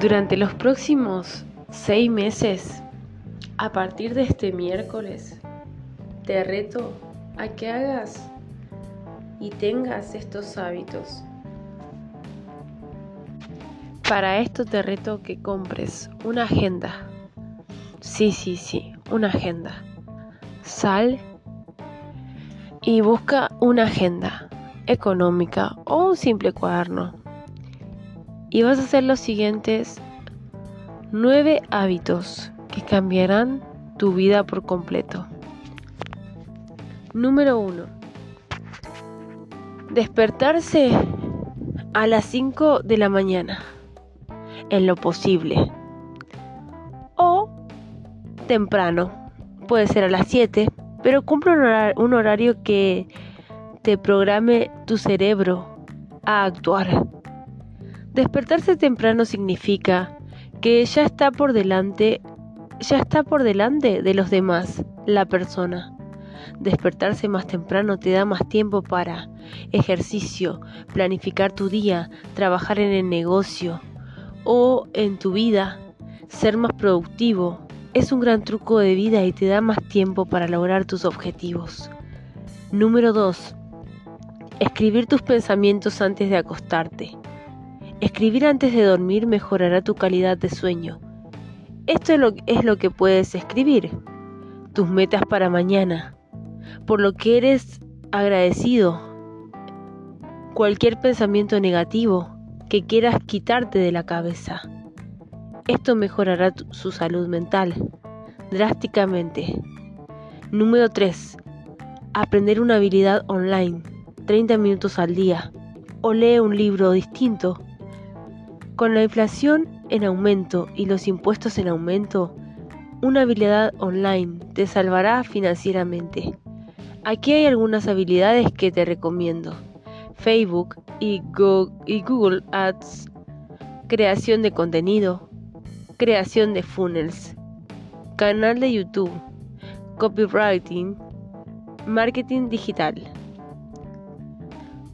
Durante los próximos seis meses, a partir de este miércoles, te reto a que hagas y tengas estos hábitos. Para esto te reto que compres una agenda. Sí, sí, sí, una agenda. Sal y busca una agenda económica o un simple cuaderno. Y vas a hacer los siguientes nueve hábitos que cambiarán tu vida por completo. Número 1. Despertarse a las 5 de la mañana, en lo posible. O temprano, puede ser a las 7, pero cumple un horario, que te programe tu cerebro a actuar. Despertarse temprano significa que ya está por delante, ya está por delante de los demás la persona. Despertarse más temprano te da más tiempo para ejercicio, planificar tu día, trabajar en el negocio o en tu vida, ser más productivo, es un gran truco de vida y te da más tiempo para lograr tus objetivos. Número 2. Escribir tus pensamientos antes de acostarte. Escribir antes de dormir mejorará tu calidad de sueño. Esto es lo, que puedes escribir. Tus metas para mañana. Por lo que eres agradecido. Cualquier pensamiento negativo que quieras quitarte de la cabeza esto mejorará su salud mental drásticamente. Número 3. Aprender una habilidad online 30 minutos al día o lee un libro distinto. Con la inflación en aumento y los impuestos en aumento, una habilidad online te salvará financieramente. Aquí hay algunas habilidades que te recomiendo. Facebook y Google Ads, creación de contenido, creación de funnels, canal de YouTube, copywriting, marketing digital.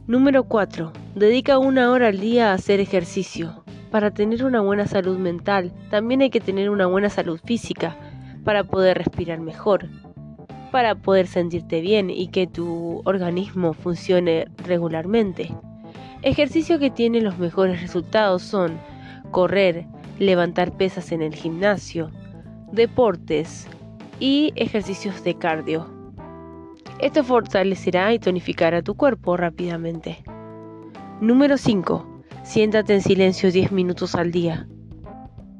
Número 4. Dedica una hora al día a hacer ejercicio. Para tener una buena salud mental, también hay que tener una buena salud física para poder respirar mejor, para poder sentirte bien y que tu organismo funcione regularmente. Ejercicio que tiene los mejores resultados son correr, levantar pesas en el gimnasio, deportes y ejercicios de cardio. Esto fortalecerá y tonificará tu cuerpo rápidamente. Número 5. Siéntate en silencio 10 minutos al día.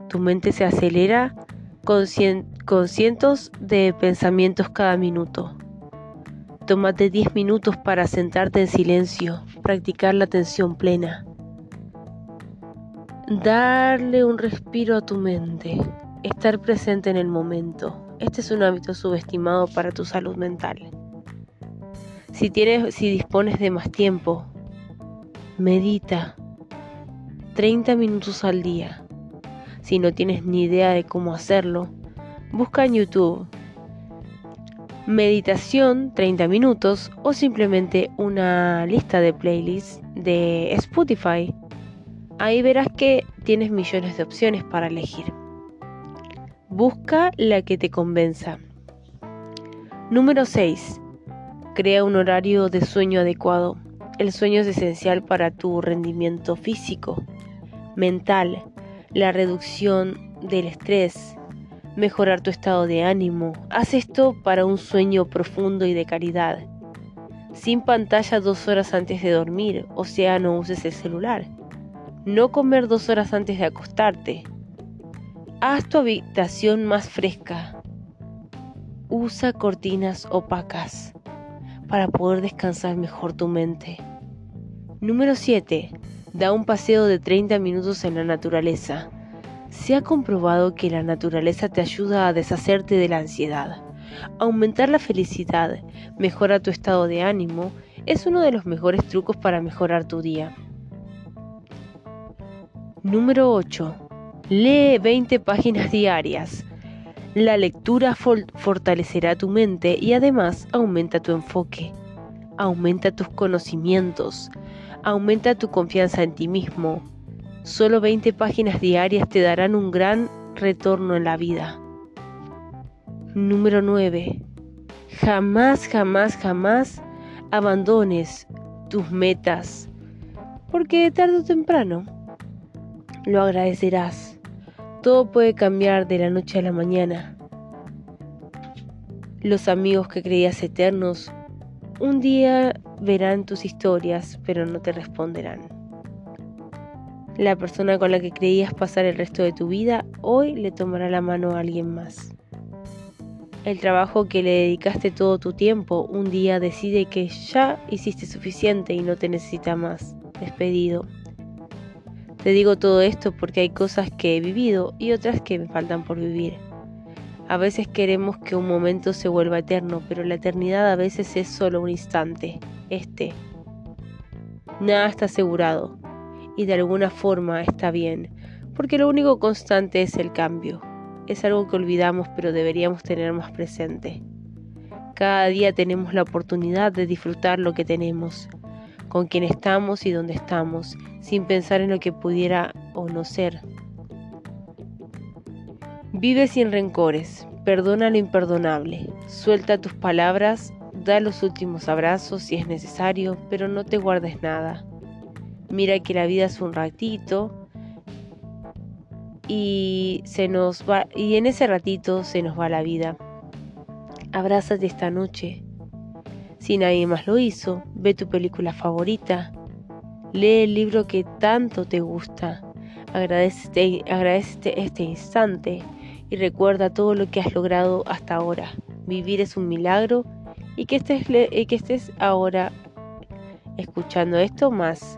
Tu mente se acelera con, cientos de pensamientos cada minuto. Tómate 10 minutos para sentarte en silencio, practicar la atención plena darle un respiro a tu mente, estar presente en el momento. Este es un hábito subestimado para tu salud mental. Si tienes si dispones de más tiempo, medita 30 minutos al día. Si no tienes ni idea de cómo hacerlo, busca en YouTube meditación 30 minutos o simplemente una lista de playlists de Spotify Ahí verás que tienes millones de opciones para elegir. Busca la que te convenza. Número 6. Crea un horario de sueño adecuado. El sueño es esencial para tu rendimiento físico, mental, la reducción del estrés, mejorar tu estado de ánimo. Haz esto para un sueño profundo y de calidad. Sin pantalla dos horas antes de dormir, o sea, no uses el celular. No comer dos horas antes de acostarte. Haz tu habitación más fresca. Usa cortinas opacas para poder descansar mejor tu mente. Número 7. Da un paseo de 30 minutos en la naturaleza. Se ha comprobado que la naturaleza te ayuda a deshacerte de la ansiedad, aumentar la felicidad, mejora tu estado de ánimo, es uno de los mejores trucos para mejorar tu día. Número 8. Lee 20 páginas diarias. La lectura fortalecerá tu mente y además aumenta tu enfoque, aumenta tus conocimientos, aumenta tu confianza en ti mismo, Solo 20 páginas diarias te darán un gran retorno en la vida. Número 9. Jamás, jamás, jamás abandones tus metas, porque tarde o temprano lo agradecerás. Todo puede cambiar de la noche a la mañana. Los amigos que creías eternos un día verán tus historias, pero no te responderán. La persona con la que creías pasar el resto de tu vida hoy le tomará la mano a alguien más. El trabajo que le dedicaste todo tu tiempo un día decide que ya hiciste suficiente y no te necesita más. Despedido. Te digo todo esto porque hay cosas que he vivido y otras que me faltan por vivir. A veces queremos que un momento se vuelva eterno, pero la eternidad a veces es solo un instante, este. Nada está asegurado y de alguna forma está bien, porque lo único constante es el cambio. Es algo que olvidamos pero deberíamos tener más presente. Cada día tenemos la oportunidad de disfrutar lo que tenemos, con quien estamos y dónde estamos, sin pensar en lo que pudiera o no ser. Vive sin rencores, perdona lo imperdonable, suelta tus palabras, da los últimos abrazos si es necesario, pero no te guardes nada. Mira que la vida es un ratito y se nos va y en ese ratito se nos va la vida. Abrázate esta noche, si nadie más lo hizo, ve tu película favorita, lee el libro que tanto te gusta, agradecete, este instante y recuerda todo lo que has logrado hasta ahora. Vivir es un milagro y que estés, que estés ahora escuchando esto más.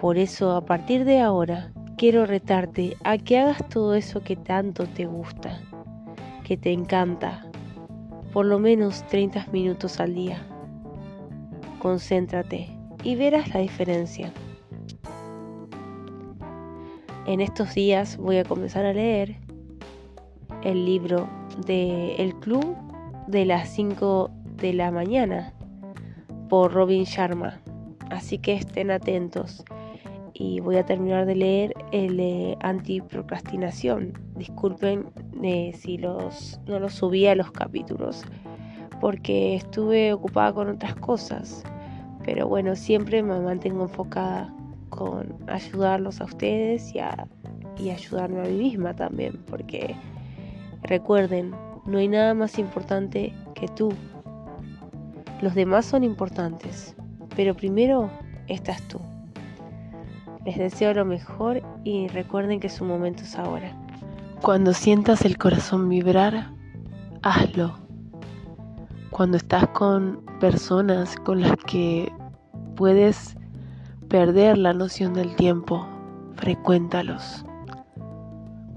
Por eso a partir de ahora quiero retarte a que hagas todo eso que tanto te gusta, que te encanta, por lo menos 30 minutos al día concéntrate y verás la diferencia. En estos días voy a comenzar a leer el libro de El Club de las 5 de la mañana por Robin Sharma. Así que estén atentos. Y voy a terminar de leer el de antiprocrastinación. Disculpen eh, si los, no los subí a los capítulos porque estuve ocupada con otras cosas. Pero bueno, siempre me mantengo enfocada con ayudarlos a ustedes y, a, y ayudarme a mí misma también, porque recuerden, no hay nada más importante que tú. Los demás son importantes, pero primero estás tú. Les deseo lo mejor y recuerden que su momento es ahora. Cuando sientas el corazón vibrar, hazlo cuando estás con personas con las que puedes perder la noción del tiempo, frecuéntalos.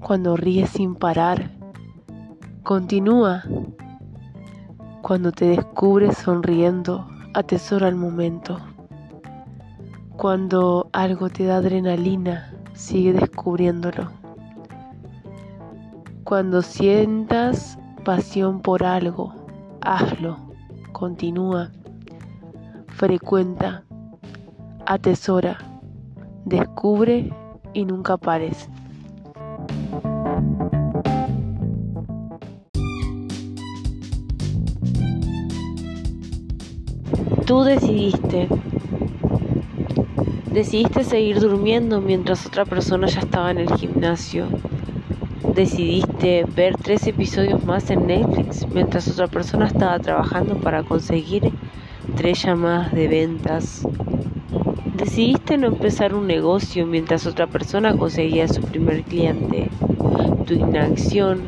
Cuando ríes sin parar, continúa. Cuando te descubres sonriendo, atesora el momento. Cuando algo te da adrenalina, sigue descubriéndolo. Cuando sientas pasión por algo, hazlo, continúa, frecuenta, atesora, descubre y nunca pares. Tú decidiste. Decidiste seguir durmiendo mientras otra persona ya estaba en el gimnasio decidiste ver tres episodios más en Netflix mientras otra persona estaba trabajando para conseguir tres llamadas de ventas. Decidiste no empezar un negocio mientras otra persona conseguía su primer cliente. Tu inacción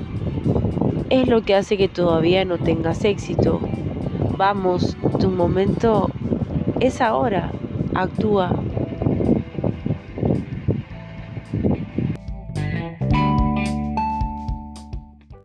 es lo que hace que todavía no tengas éxito. Vamos, tu momento es ahora. Actúa.